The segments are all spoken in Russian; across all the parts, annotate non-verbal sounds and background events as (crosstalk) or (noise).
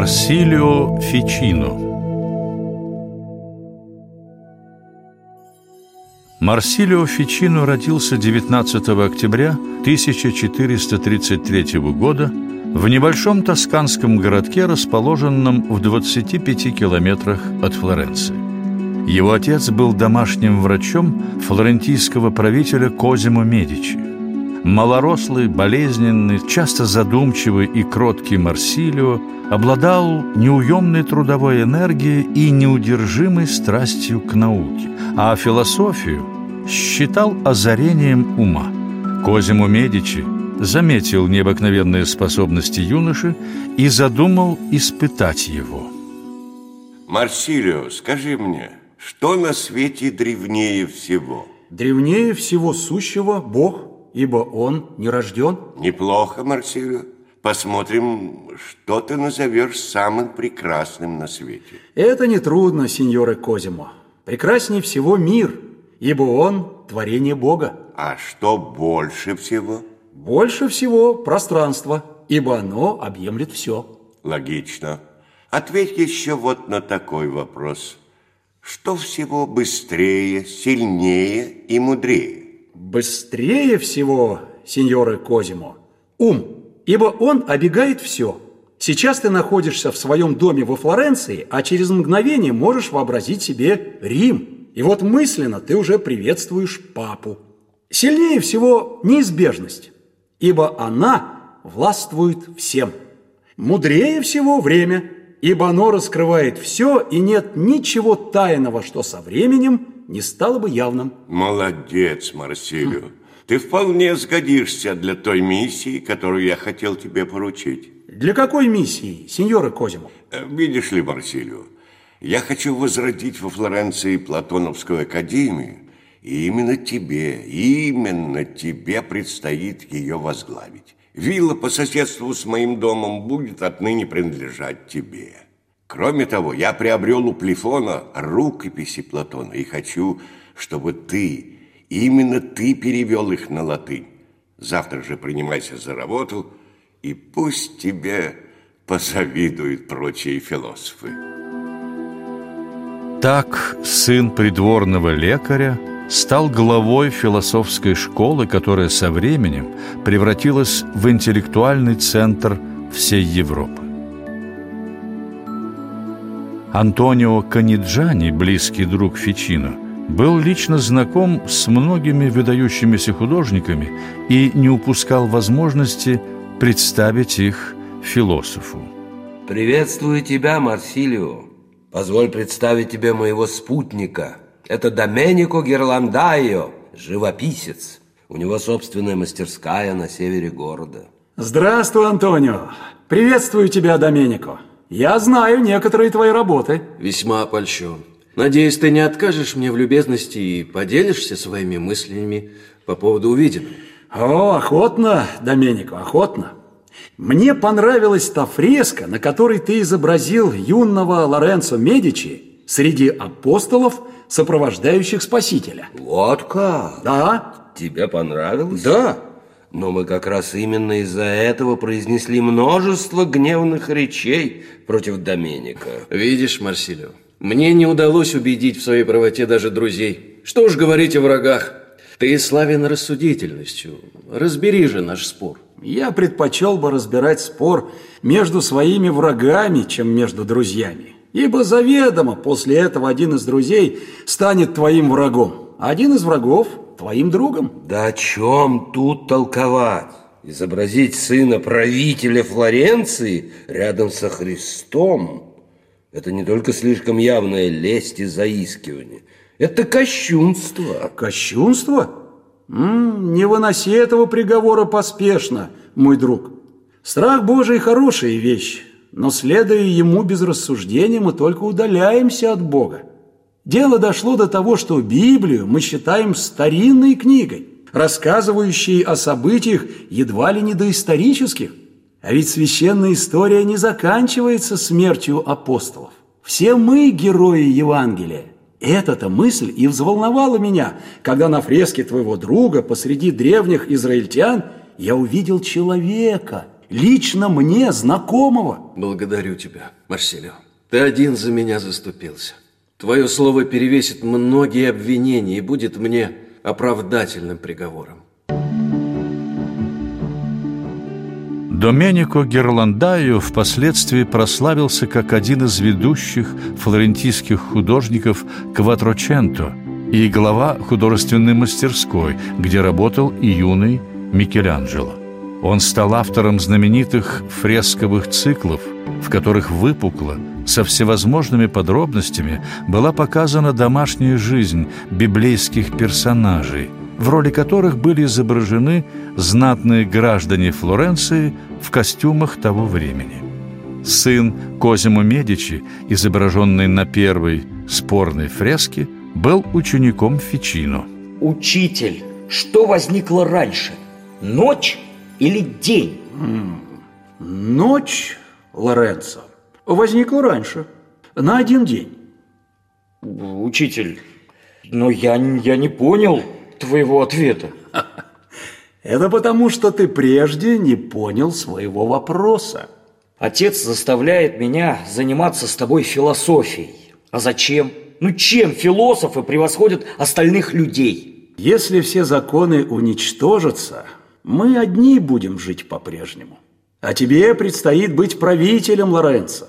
Марсилио Фичино Марсилио Фичино родился 19 октября 1433 года в небольшом тосканском городке, расположенном в 25 километрах от Флоренции. Его отец был домашним врачом флорентийского правителя Козимо Медичи. Малорослый, болезненный, часто задумчивый и кроткий Марсилио обладал неуемной трудовой энергией и неудержимой страстью к науке, а философию считал озарением ума. Козимо Медичи заметил необыкновенные способности юноши и задумал испытать его. Марсилио, скажи мне, что на свете древнее всего? Древнее всего сущего Бог, ибо Он не рожден. Неплохо, Марсилио. Посмотрим, что ты назовешь самым прекрасным на свете. Это нетрудно, сеньоре Козимо. Прекраснее всего мир, ибо он творение Бога. А что больше всего? Больше всего пространство, ибо оно объемлет все. Логично. Ответь еще вот на такой вопрос. Что всего быстрее, сильнее и мудрее? Быстрее всего, сеньоры Козимо, ум, ибо он обегает все. Сейчас ты находишься в своем доме во Флоренции, а через мгновение можешь вообразить себе Рим. И вот мысленно ты уже приветствуешь папу. Сильнее всего неизбежность, ибо она властвует всем. Мудрее всего время, ибо оно раскрывает все, и нет ничего тайного, что со временем не стало бы явным. Молодец, Марсилио. Ты вполне сгодишься для той миссии, которую я хотел тебе поручить. Для какой миссии, сеньора Козимо? Э, Видишь ли, Марсилио, я хочу возродить во Флоренции Платоновскую академию, и именно тебе, именно тебе предстоит ее возглавить. Вилла по соседству с моим домом будет отныне принадлежать тебе. Кроме того, я приобрел у Плефона рукописи Платона и хочу, чтобы ты, именно ты перевел их на латынь. Завтра же принимайся за работу, и пусть тебе позавидуют прочие философы. Так сын придворного лекаря стал главой философской школы, которая со временем превратилась в интеллектуальный центр всей Европы. Антонио Каниджани, близкий друг Фичино, был лично знаком с многими выдающимися художниками и не упускал возможности представить их философу. Приветствую тебя, Марсилио. Позволь представить тебе моего спутника. Это Доменико Герландайо, живописец. У него собственная мастерская на севере города. Здравствуй, Антонио. Приветствую тебя, Доменико. Я знаю некоторые твои работы. Весьма опольщен. Надеюсь, ты не откажешь мне в любезности и поделишься своими мыслями по поводу увиденного. О, охотно, Доменико, охотно. Мне понравилась та фреска, на которой ты изобразил юного Лоренцо Медичи среди апостолов, сопровождающих Спасителя. Вот как? Да, Тебе понравилось? да. Но мы как раз именно из-за этого произнесли множество гневных речей против Доменика. Видишь, Марсилио, мне не удалось убедить в своей правоте даже друзей. Что уж говорить о врагах. Ты славен рассудительностью. Разбери же наш спор. Я предпочел бы разбирать спор между своими врагами, чем между друзьями. Ибо заведомо после этого один из друзей станет твоим врагом, а один из врагов – твоим другом. Да о чем тут толковать? Изобразить сына правителя Флоренции рядом со Христом – это не только слишком явная лесть и заискивание. Это кощунство. Кощунство? М, не выноси этого приговора поспешно, мой друг. Страх Божий – хорошая вещь, но, следуя ему без рассуждения, мы только удаляемся от Бога. Дело дошло до того, что Библию мы считаем старинной книгой, рассказывающей о событиях едва ли не доисторических. А ведь священная история не заканчивается смертью апостолов. Все мы герои Евангелия. Эта-то мысль и взволновала меня, когда на фреске твоего друга посреди древних израильтян я увидел человека, лично мне знакомого. Благодарю тебя, Марселио. Ты один за меня заступился. Твое слово перевесит многие обвинения и будет мне оправдательным приговором. Доменико Герландаю впоследствии прославился как один из ведущих флорентийских художников Кватроченто и глава художественной мастерской, где работал и юный Микеланджело. Он стал автором знаменитых фресковых циклов, в которых выпукло, со всевозможными подробностями была показана домашняя жизнь библейских персонажей, в роли которых были изображены знатные граждане Флоренции в костюмах того времени. Сын Козимо Медичи, изображенный на первой спорной фреске, был учеником Фичино. Учитель, что возникло раньше? Ночь или день? Ночь, Лоренцо, возникла раньше, на один день. Учитель, но я, я не понял твоего ответа. (laughs) Это потому, что ты прежде не понял своего вопроса. Отец заставляет меня заниматься с тобой философией. А зачем? Ну чем философы превосходят остальных людей? Если все законы уничтожатся, мы одни будем жить по-прежнему. А тебе предстоит быть правителем, Лоренцо.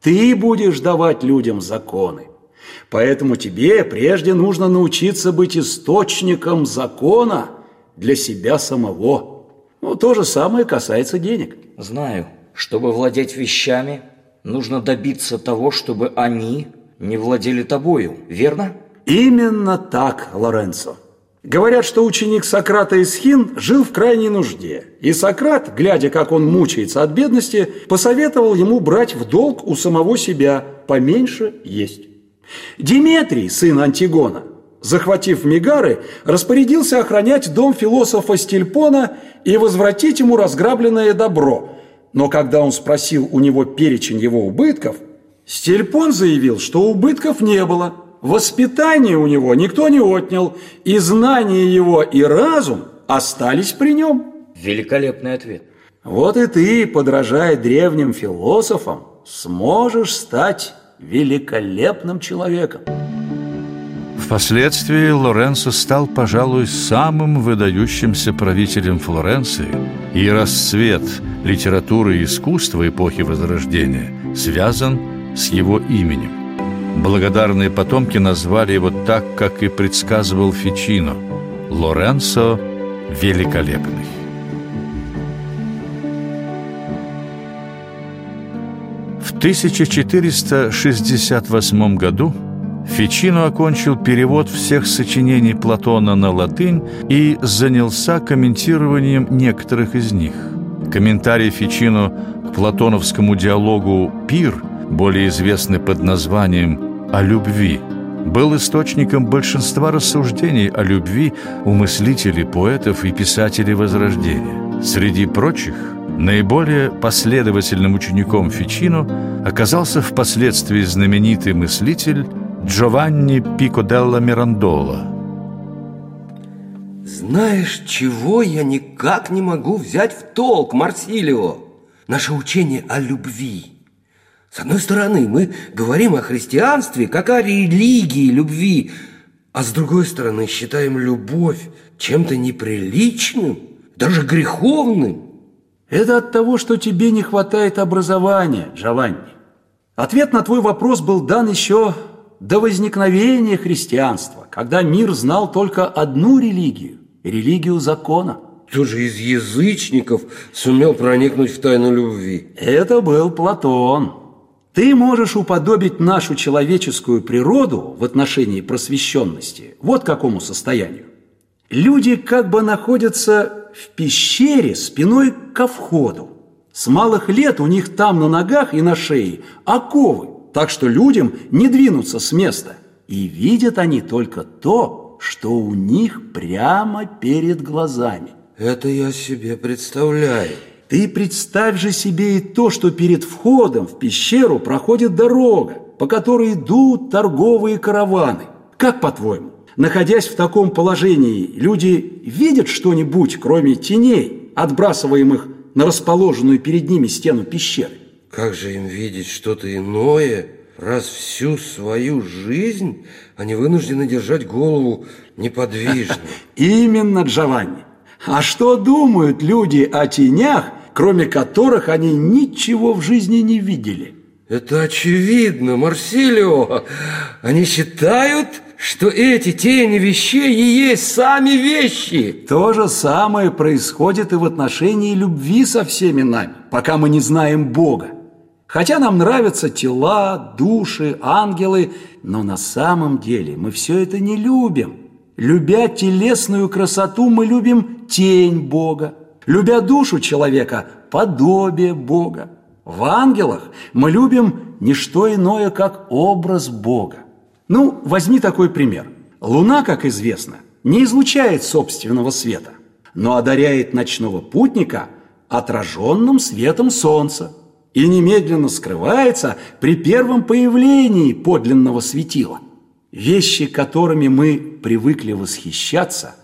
Ты будешь давать людям законы. Поэтому тебе прежде нужно научиться быть источником закона для себя самого. Ну, то же самое касается денег. Знаю, чтобы владеть вещами, нужно добиться того, чтобы они не владели тобою, верно? Именно так, Лоренцо. Говорят, что ученик Сократа из Хин жил в крайней нужде. И Сократ, глядя, как он мучается от бедности, посоветовал ему брать в долг у самого себя поменьше есть. Диметрий, сын Антигона, захватив Мегары, распорядился охранять дом философа Стильпона и возвратить ему разграбленное добро. Но когда он спросил у него перечень его убытков, Стильпон заявил, что убытков не было, воспитание у него никто не отнял, и знания его и разум остались при нем. Великолепный ответ. Вот и ты, подражая древним философам, сможешь стать великолепным человеком. Впоследствии Лоренцо стал, пожалуй, самым выдающимся правителем Флоренции, и расцвет литературы и искусства эпохи Возрождения связан с его именем. Благодарные потомки назвали его так, как и предсказывал Фичино – Лоренцо Великолепный. В 1468 году Фичино окончил перевод всех сочинений Платона на латынь и занялся комментированием некоторых из них. Комментарий Фичино к платоновскому диалогу «Пир», более известный под названием «О любви», был источником большинства рассуждений о любви у мыслителей, поэтов и писателей Возрождения. Среди прочих – Наиболее последовательным учеником Фичино оказался впоследствии знаменитый мыслитель Джованни Пикоделла Мирандола. Знаешь, чего я никак не могу взять в толк, Марсилио? Наше учение о любви. С одной стороны, мы говорим о христианстве как о религии любви, а с другой стороны, считаем любовь чем-то неприличным, даже греховным. Это от того, что тебе не хватает образования, Джованни. Ответ на твой вопрос был дан еще до возникновения христианства, когда мир знал только одну религию – религию закона. Кто же из язычников сумел проникнуть в тайну любви? Это был Платон. Ты можешь уподобить нашу человеческую природу в отношении просвещенности вот какому состоянию. Люди как бы находятся в пещере спиной ко входу. С малых лет у них там на ногах и на шее оковы, так что людям не двинуться с места. И видят они только то, что у них прямо перед глазами. Это я себе представляю. Ты представь же себе и то, что перед входом в пещеру проходит дорога, по которой идут торговые караваны. Как по-твоему? находясь в таком положении, люди видят что-нибудь, кроме теней, отбрасываемых на расположенную перед ними стену пещеры. Как же им видеть что-то иное, раз всю свою жизнь они вынуждены держать голову неподвижно? (laughs) Именно, Джованни. А что думают люди о тенях, кроме которых они ничего в жизни не видели? Это очевидно, Марсилио. Они считают, что эти тени вещей и есть сами вещи. То же самое происходит и в отношении любви со всеми нами, пока мы не знаем Бога. Хотя нам нравятся тела, души, ангелы, но на самом деле мы все это не любим. Любя телесную красоту, мы любим тень Бога. Любя душу человека, подобие Бога. В ангелах мы любим не что иное, как образ Бога. Ну, возьми такой пример. Луна, как известно, не излучает собственного света, но одаряет ночного путника отраженным светом солнца и немедленно скрывается при первом появлении подлинного светила. Вещи, которыми мы привыкли восхищаться,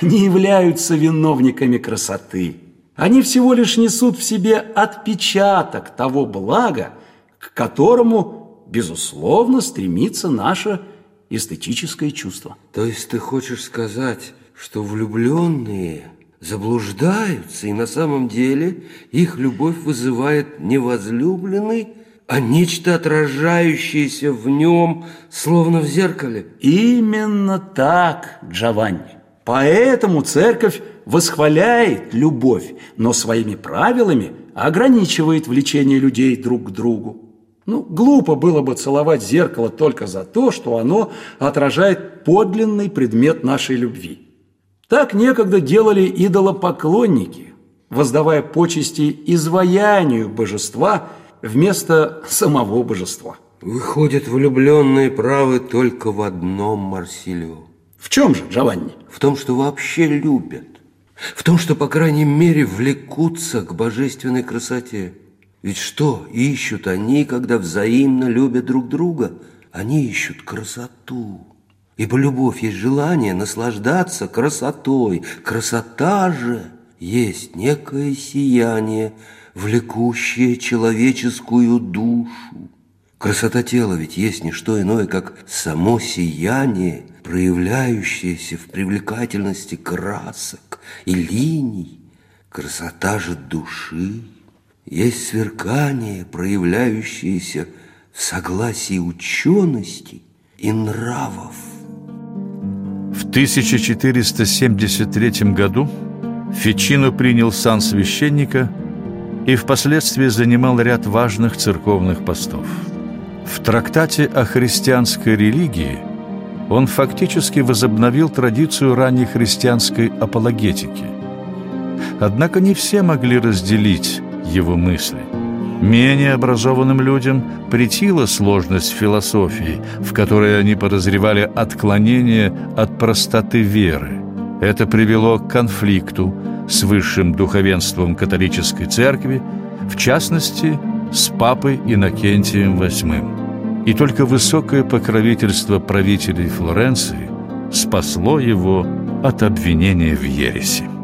(laughs) не являются виновниками красоты. Они всего лишь несут в себе отпечаток того блага, к которому, безусловно, стремится наше эстетическое чувство. То есть ты хочешь сказать, что влюбленные заблуждаются, и на самом деле их любовь вызывает не возлюбленный, а нечто отражающееся в нем, словно в зеркале? Именно так, Джованни. Поэтому церковь восхваляет любовь, но своими правилами ограничивает влечение людей друг к другу. Ну, глупо было бы целовать зеркало только за то, что оно отражает подлинный предмет нашей любви. Так некогда делали идолопоклонники, воздавая почести изваянию божества вместо самого божества. Выходят, влюбленные правы только в одном, Марсилио. В чем же, Джованни? В том, что вообще любят. В том, что, по крайней мере, влекутся к божественной красоте. Ведь что ищут они, когда взаимно любят друг друга? Они ищут красоту. Ибо любовь есть желание наслаждаться красотой. Красота же есть некое сияние, влекущее человеческую душу. Красота тела ведь есть не что иное, как само сияние, проявляющееся в привлекательности красок и линий. Красота же души есть сверкание, проявляющееся в согласии учености и нравов. В 1473 году Фичино принял сан священника и впоследствии занимал ряд важных церковных постов. В трактате о христианской религии он фактически возобновил традицию ранней христианской апологетики. Однако не все могли разделить его мысли. Менее образованным людям претила сложность философии, в которой они подозревали отклонение от простоты веры. Это привело к конфликту с высшим духовенством католической церкви, в частности, с папой Иннокентием VIII. И только высокое покровительство правителей Флоренции спасло его от обвинения в ереси.